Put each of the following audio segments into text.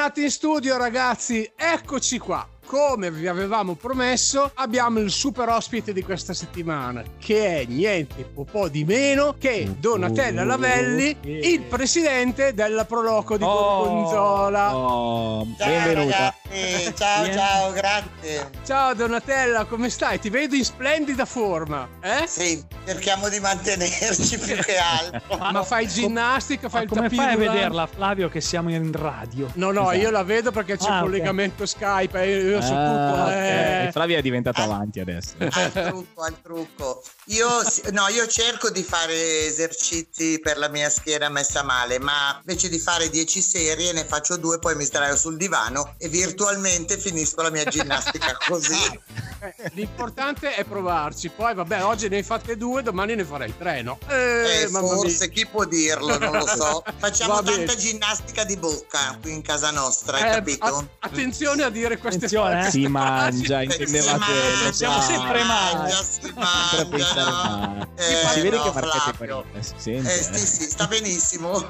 Bentornati in studio ragazzi, eccoci qua come vi avevamo promesso, abbiamo il super ospite di questa settimana, che è niente po' di meno che Donatella Lavelli, il presidente della Proloco di oh, Gorgonzola. Oh, benvenuta. Ragazzi, ciao, ciao, grazie. Ciao Donatella, come stai? Ti vedo in splendida forma, eh? Sì, cerchiamo di mantenerci più che altro. Ma fai ginnastica, fai Ma il come fai a vederla, Flavio, che siamo in radio? No, no, esatto. io la vedo perché c'è ah, collegamento okay. Skype. Io io so ah, tutto. Okay. Eh. Flavia è diventato al, avanti adesso. Al trucco, al trucco. Io, no, io cerco di fare esercizi per la mia schiena messa male, ma invece di fare 10 serie ne faccio due, poi mi sdraio sul divano e virtualmente finisco la mia ginnastica così. Eh, l'importante è provarci. Poi, vabbè, oggi ne hai fatte due, domani ne farai tre, no? Eh, eh forse mia. chi può dirlo, non lo so. Facciamo tanta ginnastica di bocca qui in casa nostra, hai eh, capito? A- attenzione a dire queste attenzione, cose. Si mangia, intendevate. Lo siamo sempre mangia, si mangia. Eh, si vede no, che marcate si sente. Eh, sì, sì, sta benissimo.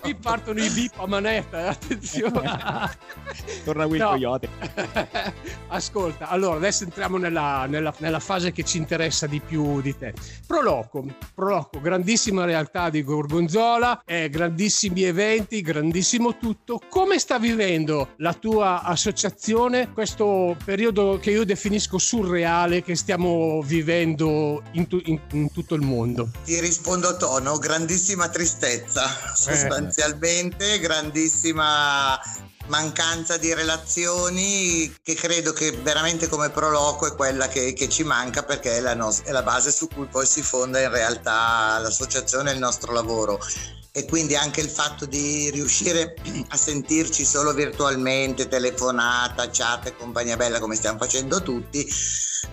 Qui partono i bip a manetta, eh, attenzione. Torna Will no. Coyote. Ascolta, allora adesso entriamo nella, nella, nella, fase che ci interessa di più di te. Proloco, Proloco grandissima realtà di Gorgonzola, eh, grandissimi eventi, grandissimo tutto. Come sta vivendo la tua associazione questo periodo che io definisco surreale che stiamo vivendo in, tu, in, in tutto il mondo? Ti rispondo a tono, grandissima tristezza, eh. sostanzialmente, eh. grandissima mancanza di relazioni che credo che veramente come Proloco è quella che, che ci manca perché è la, nos- è la base su cui poi si fonda in realtà l'associazione e il nostro lavoro e quindi anche il fatto di riuscire a sentirci solo virtualmente, telefonata, chat e compagnia bella come stiamo facendo tutti,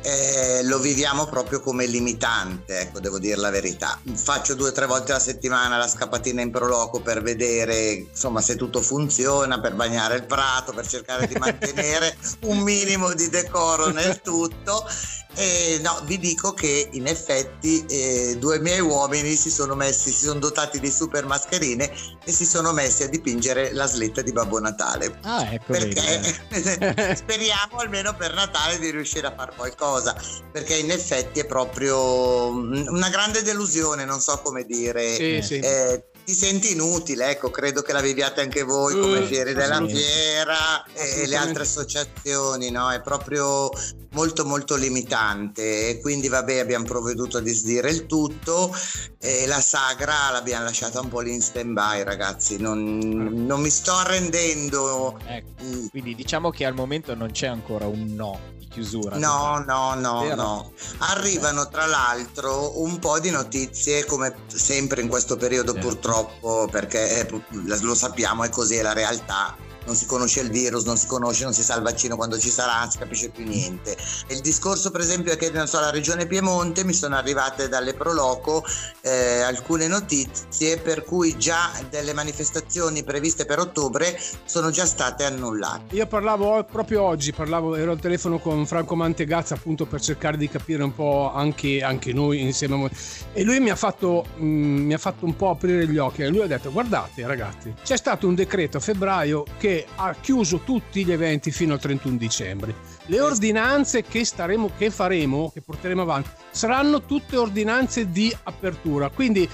eh, lo viviamo proprio come limitante, ecco, devo dire la verità. Faccio due o tre volte alla settimana la scappatina in proloco per vedere insomma se tutto funziona, per bagnare il prato, per cercare di mantenere un minimo di decoro nel tutto eh, no, vi dico che in effetti eh, due miei uomini si sono messi, si sono dotati di super mascherine e si sono messi a dipingere la sletta di Babbo Natale. Ah, ecco. Perché speriamo almeno per Natale di riuscire a fare qualcosa, perché in effetti è proprio una grande delusione, non so come dire. Sì, sì. Eh, ti senti inutile, ecco, credo che la viviate anche voi come uh, Fieri della Fiera e le altre associazioni, no? È proprio molto molto limitante e quindi vabbè abbiamo provveduto a disdire il tutto e la sagra l'abbiamo lasciata un po' lì in stand by ragazzi, non, non mi sto arrendendo. Ecco, quindi diciamo che al momento non c'è ancora un no chiusura. No, no, no, no. Arrivano tra l'altro un po' di notizie, come sempre in questo periodo certo. purtroppo, perché eh, lo sappiamo, è così, è la realtà non si conosce il virus, non si conosce, non si sa il vaccino quando ci sarà, non si capisce più niente. il discorso, per esempio, è che non so, la regione Piemonte mi sono arrivate dalle Proloco eh, alcune notizie per cui già delle manifestazioni previste per ottobre sono già state annullate. Io parlavo proprio oggi, parlavo, ero al telefono con Franco Mantegazza appunto per cercare di capire un po' anche, anche noi insieme a voi. E lui mi ha, fatto, mh, mm, mi ha fatto un po' aprire gli occhi e lui ha detto guardate ragazzi, c'è stato un decreto a febbraio che ha chiuso tutti gli eventi fino al 31 dicembre. Le ordinanze che, staremo, che faremo, che porteremo avanti, saranno tutte ordinanze di apertura. Quindi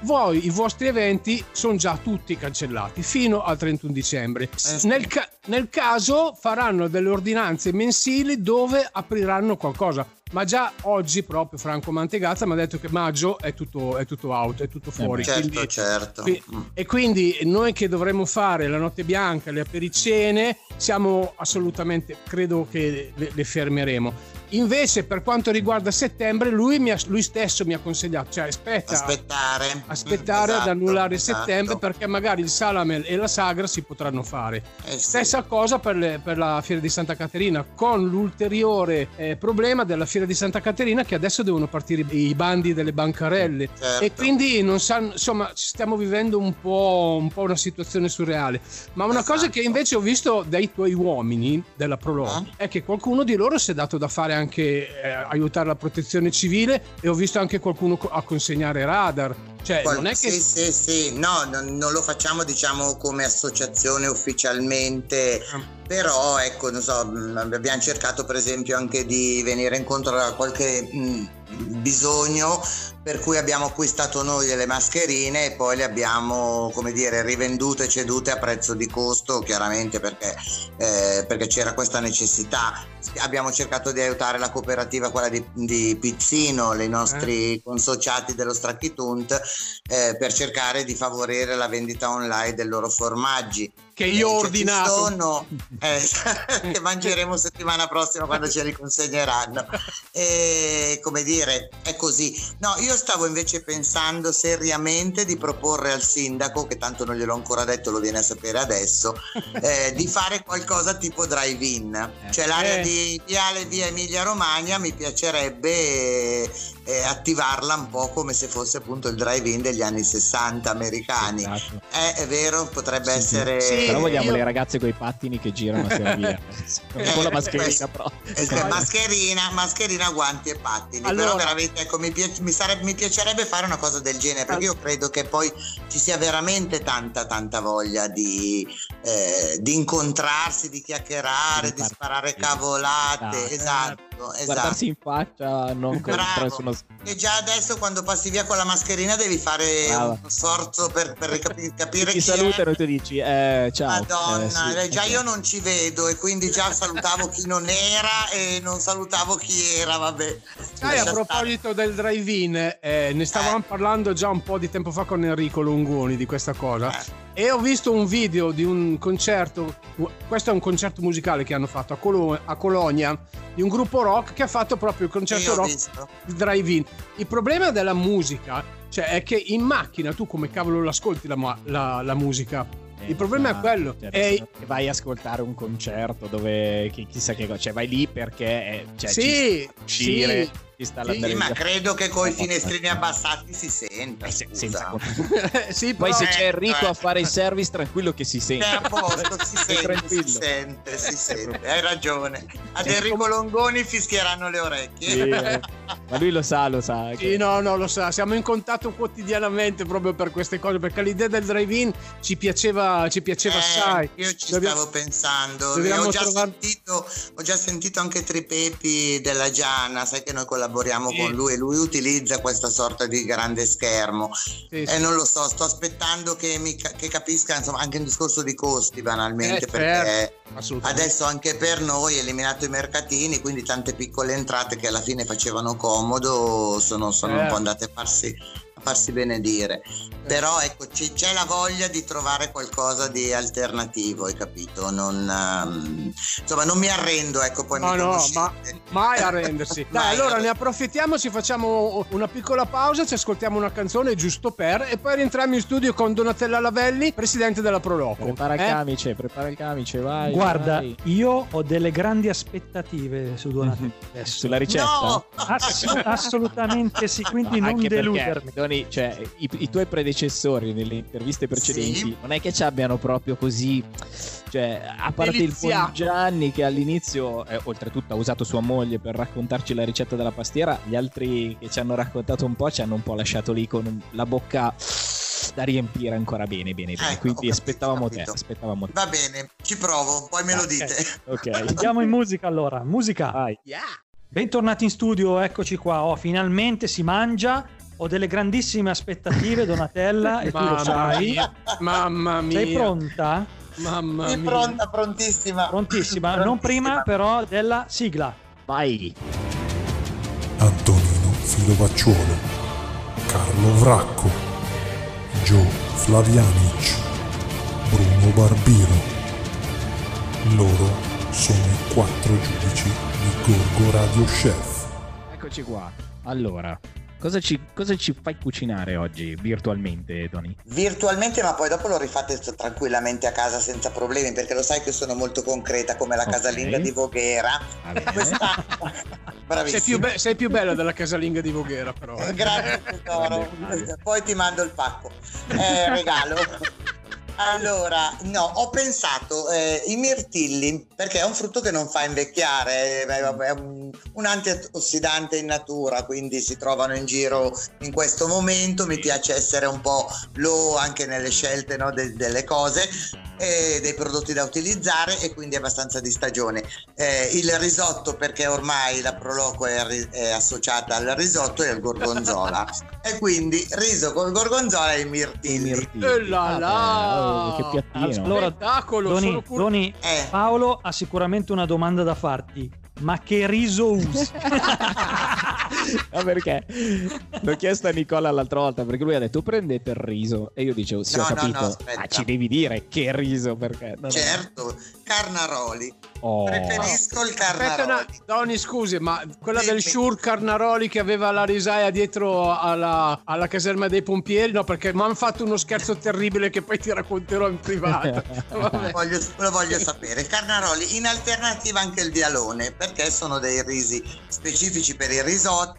voi i vostri eventi sono già tutti cancellati fino al 31 dicembre. Eh, nel, ca- nel, caso faranno delle ordinanze mensili dove apriranno qualcosa ma già oggi proprio Franco Mantegazza mi ha detto che maggio è tutto, è tutto out, è tutto fuori. certo, quindi, certo. Qui, mm. e quindi noi che dovremmo fare la notte bianca, le apericene, siamo assolutamente, credo che le, le fermeremo. Invece, per quanto riguarda settembre, lui, ha, lui, stesso mi ha consigliato, cioè aspetta, aspettare, aspettare esatto, ad annullare esatto. settembre perché magari il Salamel e la Sagra si potranno fare. Eh, Stessa sì. cosa per, le, per, la Fiera di Santa Caterina, con l'ulteriore eh, problema della Fiera di Santa Caterina che adesso devono partire i bandi delle bancarelle certo. e quindi non sanno, insomma, stiamo vivendo un po', un po', una situazione surreale. Ma una esatto. cosa che invece ho visto dai tuoi uomini della Prologue eh? è che qualcuno di loro si è dato da fare anche eh, aiutare la protezione civile e ho visto anche qualcuno a consegnare radar. Cioè, Qual- non è che Sì, sì, sì, no, non, non lo facciamo diciamo come associazione ufficialmente, Ah. Però ecco, non so, mh, abbiamo cercato per esempio anche di venire incontro a qualche mh, bisogno per cui abbiamo acquistato noi delle mascherine e poi le abbiamo, come dire, rivendute e cedute a prezzo di costo, chiaramente perché, eh, perché c'era questa necessità. Abbiamo cercato di aiutare la cooperativa, quella di, di Pizzino, i nostri consociati dello Stracchitunt, eh, per cercare di favorire la vendita online dei loro formaggi. Che io ho ordinato. sono, eh, che mangeremo settimana prossima quando ce li consegneranno. E, come dire, è così. No, io stavo invece pensando seriamente di proporre al sindaco, che tanto non gliel'ho ancora detto, lo viene a sapere adesso, eh, di fare qualcosa tipo drive-in. Cioè l'area Eh. di Viale via Emilia Romagna mi piacerebbe eh, attivarla un po' come se fosse appunto il drive-in degli anni 60 americani. Esatto. Eh, è vero, potrebbe Sì, essere... Sì, Però vogliamo io- le ragazze con i pattini che girano a. Eh, con la mascherina, però. Eh, mascherina, mascherina, guanti e pattini. Allora- Però veramente ecco, mi, piace- mi sarebbe- mi piacerebbe fare una cosa del genere perché io credo che poi ci sia veramente tanta, tanta voglia di, eh, di incontrarsi, di chiacchierare, Di di sparare cavolate. Esatto. Esatto, esatto. Guardarsi in faccia, non attraverso uno E già adesso quando passi via con la mascherina devi fare Brava. uno sforzo per, per ricapi- capire ti chi salutano è. e tu dici eh, ciao. Madonna, Eh, sì, eh, già io non ci vedo e quindi già salutavo chi non era e non salutavo chi era, vabbè. Sai, a proposito del drive-in, eh, ne stavamo Eh. parlando già un po' di tempo fa con Enrico Longoni di questa cosa. E ho visto un video di un concerto, questo è un concerto musicale che hanno fatto a, Colo- a Colonia, di un gruppo rock che ha fatto proprio il concerto rock visto. il drive-in. Il problema della musica, cioè, è che in macchina tu come cavolo l'ascolti la, la- la musica? Eh, Il problema è ma- quello. cioè, È- che vai a ascoltare un concerto dove chi- chissà che cosa, cioè vai lì perché eh, cioè, ci sì, a uscire, sì. Sta la Sì, ma credo che con i finestrini abbassati si senta. Eh, se- senza sì, Poi però- se c'è Enrico eh. a fare il service, tranquillo che si sente. a posto, si sente, si sente, si sente, hai ragione. Ad Enrico Longoni fischieranno le orecchie. Sì, eh. Ma lui lo sa, lo sa. che- Sì, no, no, lo sa, siamo in contatto quotidianamente proprio per queste cose, perché l'idea del drive-in ci piaceva, ci piaceva Eh, assai. io ci Dobbiamo- stavo pensando, ho già, trovare- sentito, ho già sentito anche Tripepi della Gianna, sai che noi collaboriamo Sì. con lui e lui utilizza questa sorta di grande schermo. Sì, E sì. non lo so, sto aspettando che, mi, ca- che capisca insomma, anche un discorso di costi banalmente, Eh, perché certo, adesso anche per noi, eliminato i mercatini, quindi tante piccole entrate che alla fine facevano comodo, sono, sono un Certo. po' andate a farsi, farsi benedire. Però ecco, ci- c'è la voglia di trovare qualcosa di alternativo, hai capito? Non, ehm, insomma, non mi arrendo, ecco, poi No, mi no, ma mai arrendersi. Dai, Mai allora ne arrendersi. approfittiamo, ci facciamo una piccola pausa, ci ascoltiamo una canzone giusto per e poi rientriamo in studio con Donatella Lavelli, presidente della Proloco. Prepara il Eh? camice, prepara il camice, vai. Guarda, vai. io ho delle grandi aspettative su Donatello adesso. Sulla ricetta? No! Ass- assolutamente sì, quindi No, non deludermi. perché, Doni, cioè, i, i tuoi predecessori nelle interviste precedenti Sì. non è che ci abbiano proprio così cioè a parte il Deliziato. buon Gianni che all'inizio eh, oltretutto ha usato sua moglie per raccontarci la ricetta della pastiera gli altri che ci hanno raccontato un po' ci hanno un po' lasciato lì con un- la bocca da riempire ancora bene bene bene Ecco, quindi capito, aspettavamo te aspettavamo te Va bene, ci provo, poi me lo Ok. dite. ok Andiamo in musica allora. Musica. vai Bentornati in studio, eccoci qua. Oh, finalmente si mangia. Ho delle grandissime aspettative, Donatella, e tu lo sai. mia, mamma mia. Sei pronta? Mamma Sì, mia. pronta, prontissima. Prontissima. Non prima però della sigla. vai Antonino Filovacciuolo, Carlo Vracco, Gio Flavianic, Bruno Barbiro. Loro sono i quattro giudici di Gorgo Radio Chef. eccoci qua allora cosa ci, cosa ci fai cucinare oggi virtualmente Tony? Virtualmente, ma poi dopo lo rifate tranquillamente a casa senza problemi, perché lo sai che sono molto concreta come la Ok. casalinga di Voghera. Questa... Bravissimo. Sei più, be- sei più bella della casalinga di Voghera, però. eh. Grazie tesoro. Poi ti mando il pacco. Eh, regalo. Allora, no, ho pensato eh, i mirtilli perché è un frutto che non fa invecchiare, è, è un, un antiossidante in natura, quindi si trovano in giro in questo momento. Mi piace essere un po' low anche nelle scelte no, de- delle cose e dei prodotti da utilizzare e quindi abbastanza di stagione. Eh, il risotto perché ormai la Proloco è, è associata al risotto e al gorgonzola e quindi riso col gorgonzola e i mirtilli. Eh là là! Oh, che piattino. Allora, Spettacolo, Doni, sono pur- Doni, Eh. Paolo ha sicuramente una domanda da farti. Ma che riso usi? No, perché l'ho chiesto a Nicola l'altra volta perché lui ha detto prendete il riso e io dicevo sì No, ho no, capito no, aspetta. ma ci devi dire che riso perché Certo, carnaroli. Oh. Preferisco il Aspetta, carnaroli. una- Doni, scusi, ma quella Dimmi. del Shure Carnaroli che aveva la risaia dietro alla, alla caserma dei pompieri? No, perché mi hanno fatto uno scherzo terribile che poi ti racconterò in privato. Voglio- lo voglio sapere. Il Carnaroli, in alternativa anche il vialone, perché sono dei risi specifici per i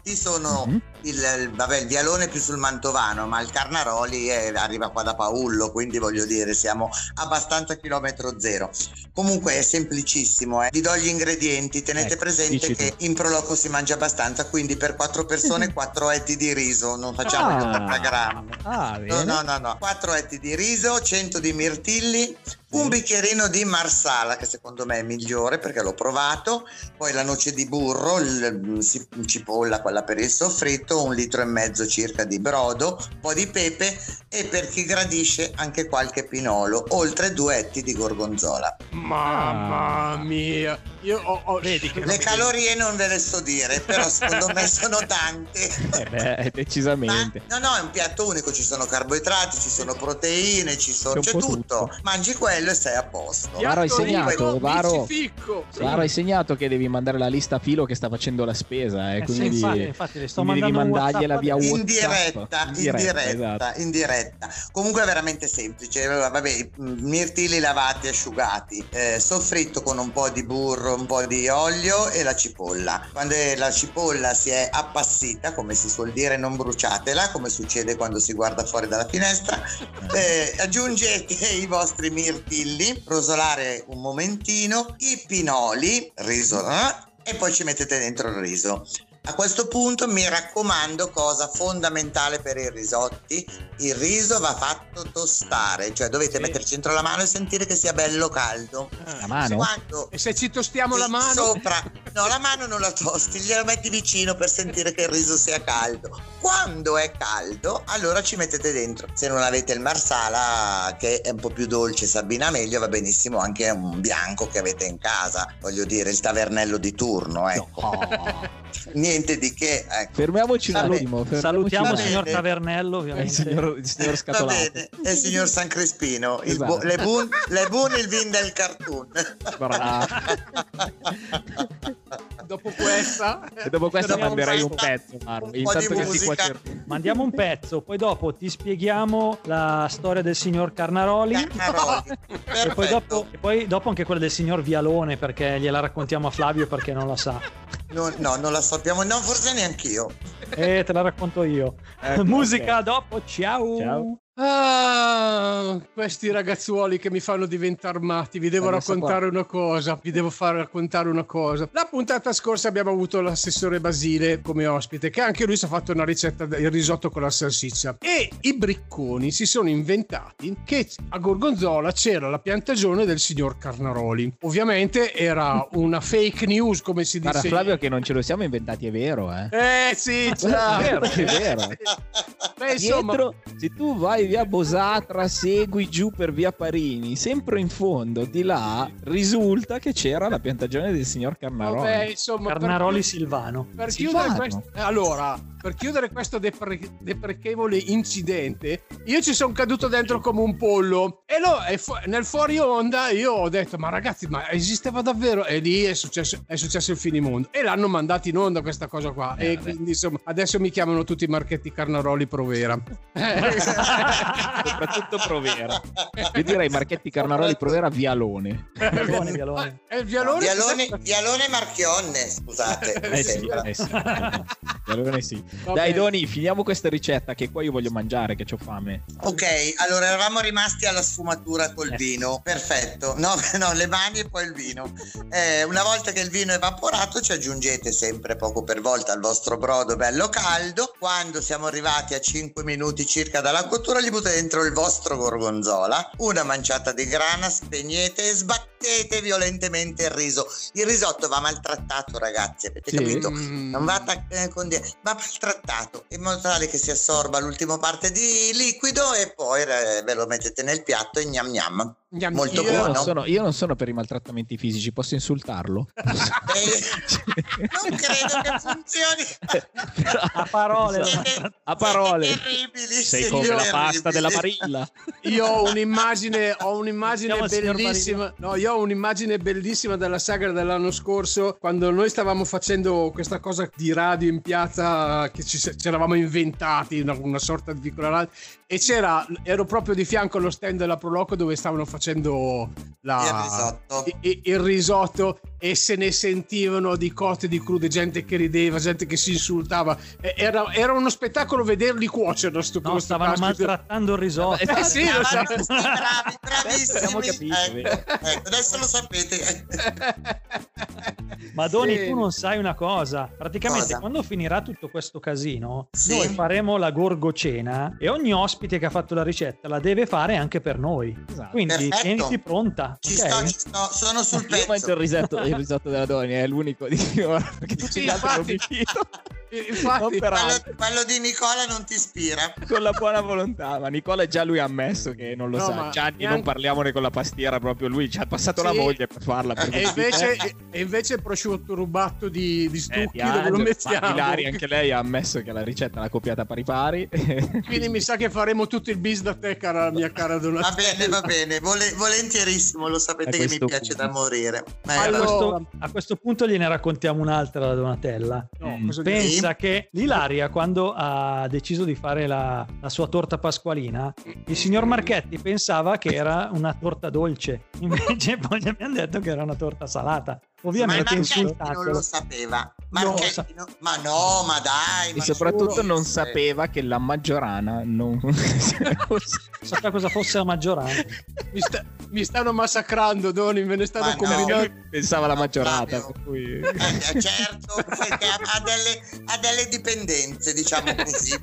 risotti. Sono Mhm. il, vabbè, il vialone più sul mantovano, ma il Carnaroli è- arriva qua da Paullo, quindi voglio dire, siamo abbastanza a chilometro zero. Comunque è semplicissimo. eh. Vi do gli ingredienti. Tenete Ecco, presente dici che in Proloco si mangia abbastanza, quindi per quattro persone quattro etti di riso. Non facciamo gli 80 grammi. ah No, no, no, no. 4 etti di riso, 100 di mirtilli, un bicchierino di marsala che secondo me è migliore perché l'ho provato, poi la noce di burro, il, cipolla quella per il soffritto, un litro e mezzo circa di brodo, un po' di pepe e per chi gradisce anche qualche pinolo, oltre due etti di gorgonzola. Mamma mia, io ho, ho- Vedi che Le calorie non ve le so dire, però secondo me sono tante. eh beh Ma, decisamente no, no, è un piatto unico, ci sono carboidrati, ci sono proteine, ci sono, C'è tutto. tutto. Mangi quello e sei a posto. Varo, hai segnato, Varo? Varo, hai segnato che devi mandare la lista a filo che sta facendo la spesa eh, Eh sì, quindi, infatti, infatti, le sto quindi devi mandargliela WhatsApp via adesso. In WhatsApp. diretta, in diretta, esatto. in diretta. Comunque è veramente semplice. Vabbè, mirtilli lavati, asciugati, eh, soffritto con un po' di burro, un po' di olio e la cipolla. Quando la cipolla si è appassita, come si suol dire, non bruciatela, come succede quando si guarda fuori dalla finestra. Eh, aggiungete i vostri mirtilli, rosolare un momentino, i pinoli, riso, eh, e poi ci mettete dentro il riso. A questo punto mi raccomando, cosa fondamentale per i risotti, il riso va fatto tostare, cioè dovete metterci dentro la mano e sentire che sia bello caldo. La mano? Quando E se ci tostiamo la sì, mano? sopra, no, la mano non la tosti, gliela metti vicino per sentire che il riso sia caldo. Quando è caldo, allora ci mettete dentro. Se non avete il marsala, che è un po' più dolce, si abbina meglio, va benissimo anche un bianco che avete in casa. Voglio dire, il tavernello di turno, ecco. Niente di che, ecco. fermiamoci un attimo Salutiamo il signor. Tavernello, il ovviamente. signor, il signor Va scatolato è il signor San Crispino, il Esatto. bu- le, bun, le bun il vin del cartoon. Bravo. Dopo questa, e dopo questa manderei un pezzo un po' intanto di che si musica. cuoce Mandiamo un pezzo, poi dopo ti spieghiamo la storia del signor Carnaroli. Carnaroli. E poi, dopo, e poi dopo anche quella del signor Vialone perché gliela raccontiamo a Flavio perché non la sa. No, no, non la sappiamo, no, forse neanch'io. E te la racconto io. Ecco, Musica ok. dopo, ciao. Ciao. Ah, questi ragazzuoli che mi fanno diventare matti, vi devo adesso raccontare una cosa, vi devo far raccontare una cosa. La puntata scorsa abbiamo avuto l'assessore Basile come ospite, che anche lui si è fatto una ricetta del risotto con la salsiccia. E i bricconi si sono inventati che a Gorgonzola c'era la piantagione del signor Carnaroli. Ovviamente era una fake news, come si Guarda dice. Flavio che non ce lo siamo inventati è vero eh Eh sì, ciao. È vero, è vero. Beh, insomma, Dietro, se tu vai via Bosatra, segui giù per via Parini, sempre in fondo di là risulta che c'era la piantagione del signor Carnaroli. vabbè, insomma, per- Carnaroli Silvano. Per Silvano. chiudere, questo, allora, per chiudere questo depre- deprecevole incidente, io ci sono caduto dentro come un pollo e lo- nel fuori onda io ho detto: Ma ragazzi, ma esisteva davvero? E lì è successo, è successo il finimondo. E l'hanno mandato in onda questa cosa qua. Eh, e vabbè. quindi insomma, adesso mi chiamano tutti i marchetti Carnaroli Provera. Soprattutto Provera. Io direi Marchetti Carnaroli Provera Vialone. Vialone, Vialone. E il vialone? Vialone, Vialone Marchionne, scusate. Eh sì, eh sì. Vialone sì. Dai Doni, finiamo questa ricetta che qua io voglio mangiare, che ho fame. Ok, allora eravamo rimasti alla sfumatura col vino. Perfetto. No, no, le mani e poi il vino. Eh, una volta che il vino è evaporato ci aggiungete sempre poco per volta al vostro brodo bello caldo. Quando siamo arrivati a 5 minuti circa dalla cottura gli buttate dentro il vostro gorgonzola, una manciata di grana, spegnete e sbattete violentemente il riso. Il risotto va maltrattato ragazzi, avete Sì. capito? Mm. Non va attaccato con die- va maltrattato in modo tale che si assorba l'ultima parte di liquido e poi eh, ve lo mettete nel piatto e gnam gnam. Gnam- molto io- buono. non, sono, io non sono per i maltrattamenti fisici, posso insultarlo? E non credo che funzioni. A parole. A parole. Sei come la terribili. pasta della Barilla. Io ho un'immagine, ho un'immagine Siamo bellissima. No, io ho un'immagine bellissima della sagra dell'anno scorso quando noi stavamo facendo questa cosa di radio in piazza che ci, ci eravamo inventati, una, una sorta di piccola radio. E c'era, ero proprio di fianco allo stand della Proloco dove stavano facendo la- Il risotto. i- i- il risotto e se ne sentivano di cotte di crude, gente che rideva, gente che si insultava. Era, era uno spettacolo vederli cuocere. Sto, No, stavano caspita. maltrattando il risotto. Eh sì, lo so. Bravi, bravi, bravissimi. Vero. ecco, adesso lo sapete. Madoni, Sì. tu non sai una cosa. Praticamente, Cosa? quando finirà tutto questo casino, Sì. noi faremo la gorgocena e ogni ospite che ha fatto la ricetta la deve fare anche per noi. Esatto. Quindi Perfetto. tieniti pronta. Ci ok? sto, ci sto, sono sul Io mangio pezzo. il risotto, il risotto della Doni, è l'unico di finora perché tutti Sì, gli altri l'ho infatti. Infatti, Quello, quello di Nicola non ti ispira. con la buona volontà, ma Nicola già lui ha ammesso che non lo No, sa. ma Gianni, neanche- non parliamone con la pastiera, proprio lui ci ha passato la Sì. moglie per farla. Per e invece, e- e invece il prosciutto rubato di, di Eh, Stucchi di dove lo ma mettiamo? Ilari, anche lei ha ammesso che la ricetta l'ha copiata pari pari. Quindi mi sa che faremo tutto il bis da te, cara mia cara Va Donatella. bene, va bene, Vole- volentierissimo, lo sapete A che mi piace punto. da morire. Eh, A, Allora- questo, a questo punto gliene raccontiamo un'altra da Donatella. No, Mm. cosa dici? Pensa che l'Ilaria, quando ha deciso di fare la, la sua torta pasqualina, il signor Marchetti pensava che era una torta dolce, invece poi gli abbiamo detto che era una torta salata. ma il Ovviamente Marchetti non lo sapeva. No, Marchetti sa- no- ma no, ma dai. e soprattutto solo- non sapeva che la maggiorana non Sapeva cosa fosse la maggioranza. Mi, sta- mi stanno massacrando, Doni, me ne stanno Ma no. combinando. pensava la maggiorata. Cui... Eh, eh, certo, ha, delle, ha delle dipendenze, diciamo così.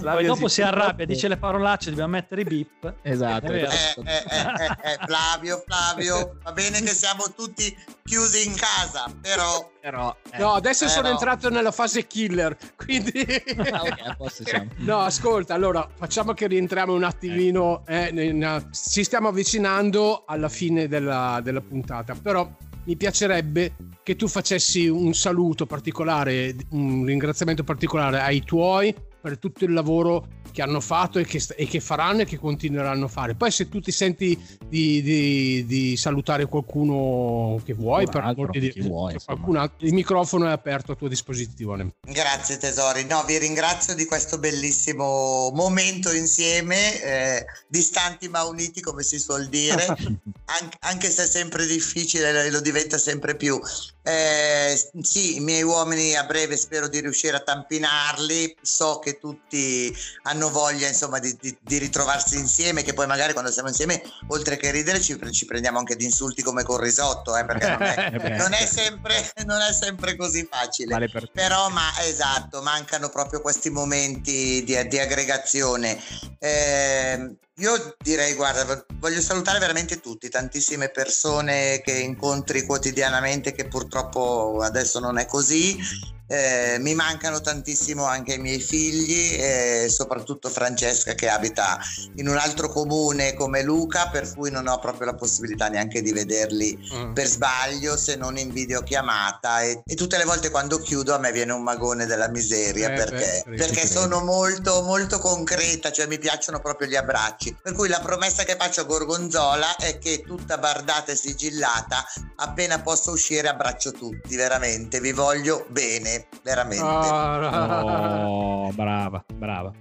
Poi dopo si arrabbia, dice le parolacce, dobbiamo mettere i bip. Esatto. Eh, eh, eh, Flavio, Flavio, va bene che siamo tutti chiusi in casa, però Però, eh, No, adesso Eh, sono no. entrato nella fase killer, quindi... ah. No, ascolta, allora facciamo che rientriamo un attimino. eh, nella- ci stiamo avvicinando alla fine della, della puntata, però mi piacerebbe che tu facessi un saluto particolare, un ringraziamento particolare ai tuoi per tutto il lavoro che hanno fatto e che, e che faranno e che continueranno a fare. Poi se tu ti senti di, di- di salutare qualcuno che vuoi, per altro, di chi vuoi, altro, il microfono è aperto a tua disposizione. Grazie tesori, no, vi ringrazio di questo bellissimo momento insieme, eh, distanti ma uniti come si suol dire, An- anche se è sempre difficile e lo diventa sempre più. Eh, sì, i miei uomini a breve spero di riuscire a tampinarli, so che tutti hanno voglia insomma di, di- di ritrovarsi insieme, che poi magari quando siamo insieme oltre che ridere ci, ci prendiamo anche di insulti come col risotto, eh, perché non è, Eh non è sempre, non è sempre così facile. Vale per Però, ma esatto, mancano proprio questi momenti di, di aggregazione. Eh, io direi, guarda, voglio salutare veramente tutti, tantissime persone che incontri quotidianamente, che purtroppo adesso non è così. Eh, mi mancano tantissimo anche i miei figli, e soprattutto Francesca che abita in un altro comune come Luca, per cui non ho proprio la possibilità neanche di vederli per sbaglio se non in videochiamata. E, e tutte le volte quando chiudo a me viene un magone della miseria Eh, perché, beh, perché sono molto molto concreta cioè mi piacciono proprio gli abbracci farci. Per cui la promessa che faccio a Gorgonzola è che tutta bardata e sigillata, appena posso uscire abbraccio tutti, veramente, vi voglio bene, veramente. Oh, brava, brava.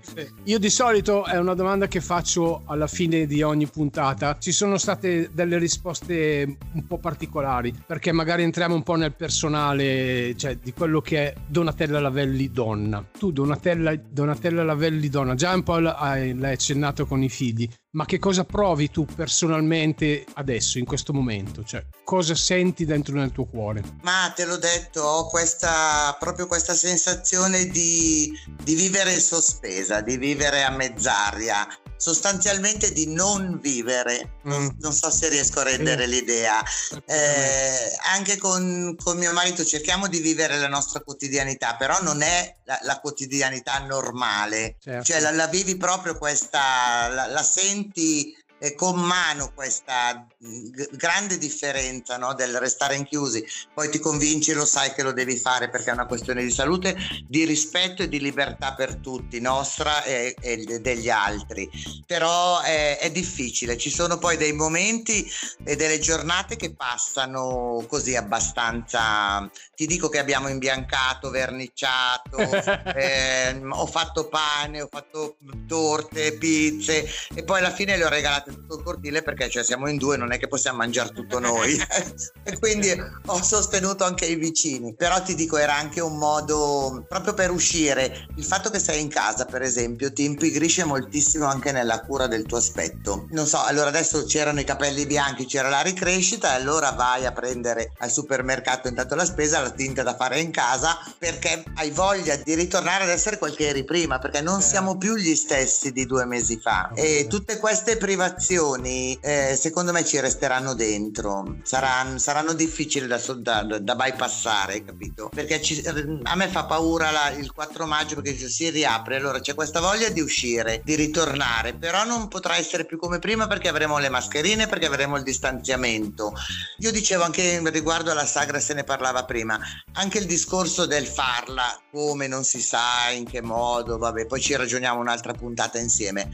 Io di solito è una domanda che faccio alla fine di ogni puntata. Ci sono state delle risposte un po' particolari perché magari entriamo un po' nel personale, cioè di quello che è Donatella Lavelli donna. Tu Donatella, Donatella Lavelli donna, già un po' l'hai, l'hai accennato con i figli, ma che cosa provi tu personalmente adesso, in questo momento? Cioè, cosa senti dentro nel tuo cuore? Ma te l'ho detto, ho questa, proprio questa sensazione di, di vivere sospesa, di vivere a mezz'aria, sostanzialmente di non vivere. Non, Mm. non so se riesco a rendere Sì. l'idea. Eh, anche con, con mio marito cerchiamo di vivere la nostra quotidianità, però non è la, la quotidianità normale. Certo. Cioè la, la vivi proprio questa, la, la senti eh, con mano questa g- grande differenza no, del restare inchiusi. Poi ti convinci e lo sai che lo devi fare perché è una questione di salute, di rispetto e di libertà per tutti, nostra e, e de- degli altri. Però è, è difficile, ci sono poi dei momenti e delle giornate che passano così abbastanza. Ti dico che abbiamo imbiancato, verniciato, ehm, ho fatto pane, ho fatto torte, pizze e poi alla fine le ho regalate tutto il cortile perché cioè, siamo in due, non è che possiamo mangiare tutto noi. e quindi ho sostenuto anche i vicini. Però ti dico, era anche un modo proprio per uscire. Il fatto che sei in casa, per esempio, ti impigrisce moltissimo anche nella cura del tuo aspetto. Non so, allora adesso c'erano i capelli bianchi, c'era la ricrescita, e allora vai a prendere al supermercato intanto la spesa, la tinta da fare in casa perché hai voglia di ritornare ad essere quel che eri prima, perché non Certo. siamo più gli stessi di due mesi fa. E tutte queste privazioni, eh, secondo me, ci resteranno dentro. Saranno, saranno difficili da, da, da bypassare, capito? Perché ci- a me fa paura la- il 4 maggio perché si riapre, allora c'è questa voglia di uscire, di ritornare, però non potrà essere più come prima perché avremo le mascherine, perché avremo il distanziamento. Io dicevo anche riguardo alla sagra, se ne parlava prima, anche il discorso del farla, come non si sa, in che modo, vabbè, poi ci ragioniamo un'altra puntata insieme.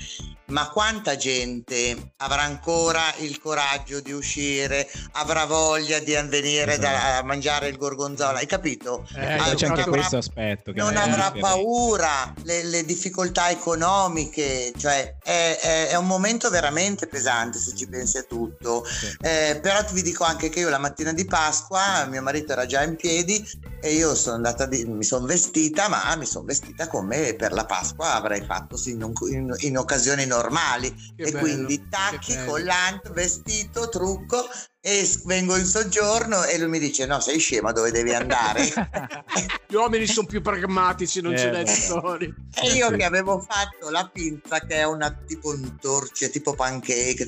Ma quanta gente avrà ancora il coraggio di uscire, avrà voglia di venire da- a mangiare il gorgonzola, hai capito? Eh, Poi c'è anche non questo avrà- aspetto. Che non avrà paura, le, le difficoltà economiche, cioè è, è- è un momento veramente pesante se ci pensi a tutto. Sì. Eh, però vi dico anche che io la mattina di Pasqua mio marito era già in piedi e io sono andata di- mi sono vestita, ma mi sono vestita come per la Pasqua avrei fatto in, in- in occasioni normali. Che e bello, quindi tacchi, collante, vestito, trucco e vengo in soggiorno e lui mi dice no sei scema dove devi andare Gli uomini sono più pragmatici, non Eh, ce n'è di storia. E io che avevo fatto la pinza, che è una tipo un torce, tipo pancake,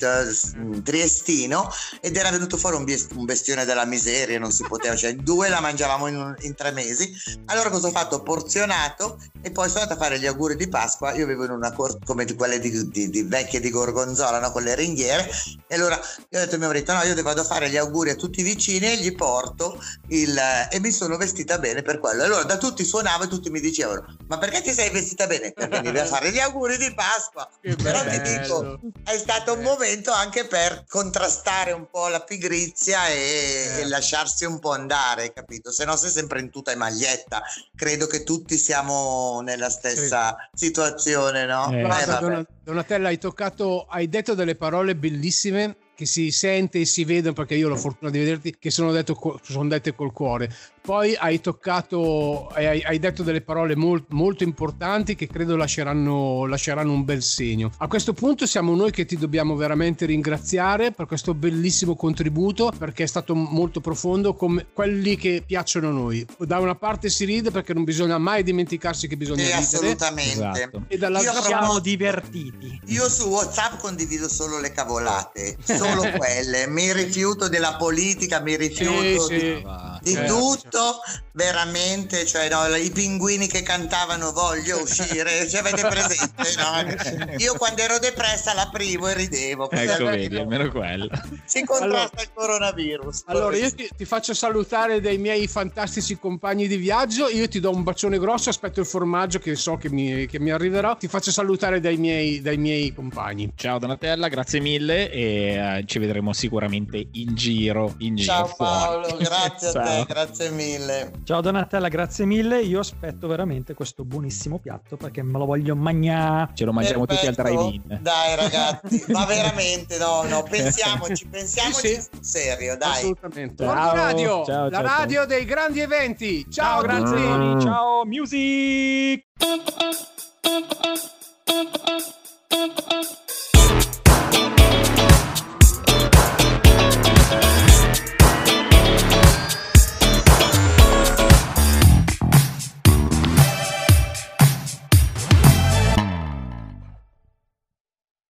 triestino, ed era venuto fuori un, bies- un bestione della miseria, non si poteva, cioè due la mangiavamo in, un- in tre mesi. Allora cosa ho fatto? Ho porzionato e poi sono andata a fare gli auguri di Pasqua. Io vivo in una corte come di quelle di, di- di vecchie di Gorgonzola, no? con le ringhiere. E allora io ho detto a mio marito: no, io vado a fare gli auguri a tutti i vicini e gli porto il. e mi sono vestita bene per quello. Allora da tutti suonavo e tutti mi dicevano: Ma perché ti sei vestita bene? Per venire a fare gli auguri di Pasqua. Però ti dico, è stato un momento anche per contrastare un po' la pigrizia e, Eh. e lasciarsi un po' andare, capito? Se no sei sempre in tuta e maglietta. Credo che tutti siamo nella stessa situazione, no? Eh. Eh, Donatella, hai toccato, hai detto delle parole bellissime che si sente e si vedono perché io ho la fortuna di vederti che sono, detto, sono dette col cuore. Poi hai toccato, hai, hai detto delle parole mol- molto importanti che credo lasceranno, lasceranno un bel segno. A questo punto siamo noi che ti dobbiamo veramente ringraziare per questo bellissimo contributo perché è stato molto profondo come quelli che piacciono a noi. Da una parte si ride perché non bisogna mai dimenticarsi che bisogna Sì, ridere assolutamente. Esatto. e dall'altra parte Siamo divertiti. Io su WhatsApp condivido solo le cavolate, solo quelle. Mi rifiuto della politica, mi rifiuto Sì, di sì. Di Eh, tutto, veramente, cioè no, i pinguini che cantavano voglio uscire, ci avete presente? No? Io quando ero depressa l'aprivo e ridevo. Ecco, vedi, almeno quello. Si contrasta Allora- il coronavirus. Allora, io ti, ti faccio salutare dai miei fantastici compagni di viaggio. Io ti do un bacione grosso. Aspetto il formaggio che so che mi, che mi arriverà. Ti faccio salutare dai miei, dai miei compagni. Ciao Donatella, grazie mille e eh, ci vedremo sicuramente in giro. In giro Ciao fuori. Paolo, grazie a te, grazie mille. Ciao Donatella, grazie mille. Io aspetto veramente questo buonissimo piatto perché me lo voglio mangiare. Ce lo mangiamo Perfetto. tutti al drive-in. Dai ragazzi, ma veramente no, no, pensiamoci, pensiamoci sì, sì. serio, dai. Assolutamente. Ciao, radio, ciao, la ciao, radio dei grandi eventi. Ciao, ciao Granzini, mm. ciao music.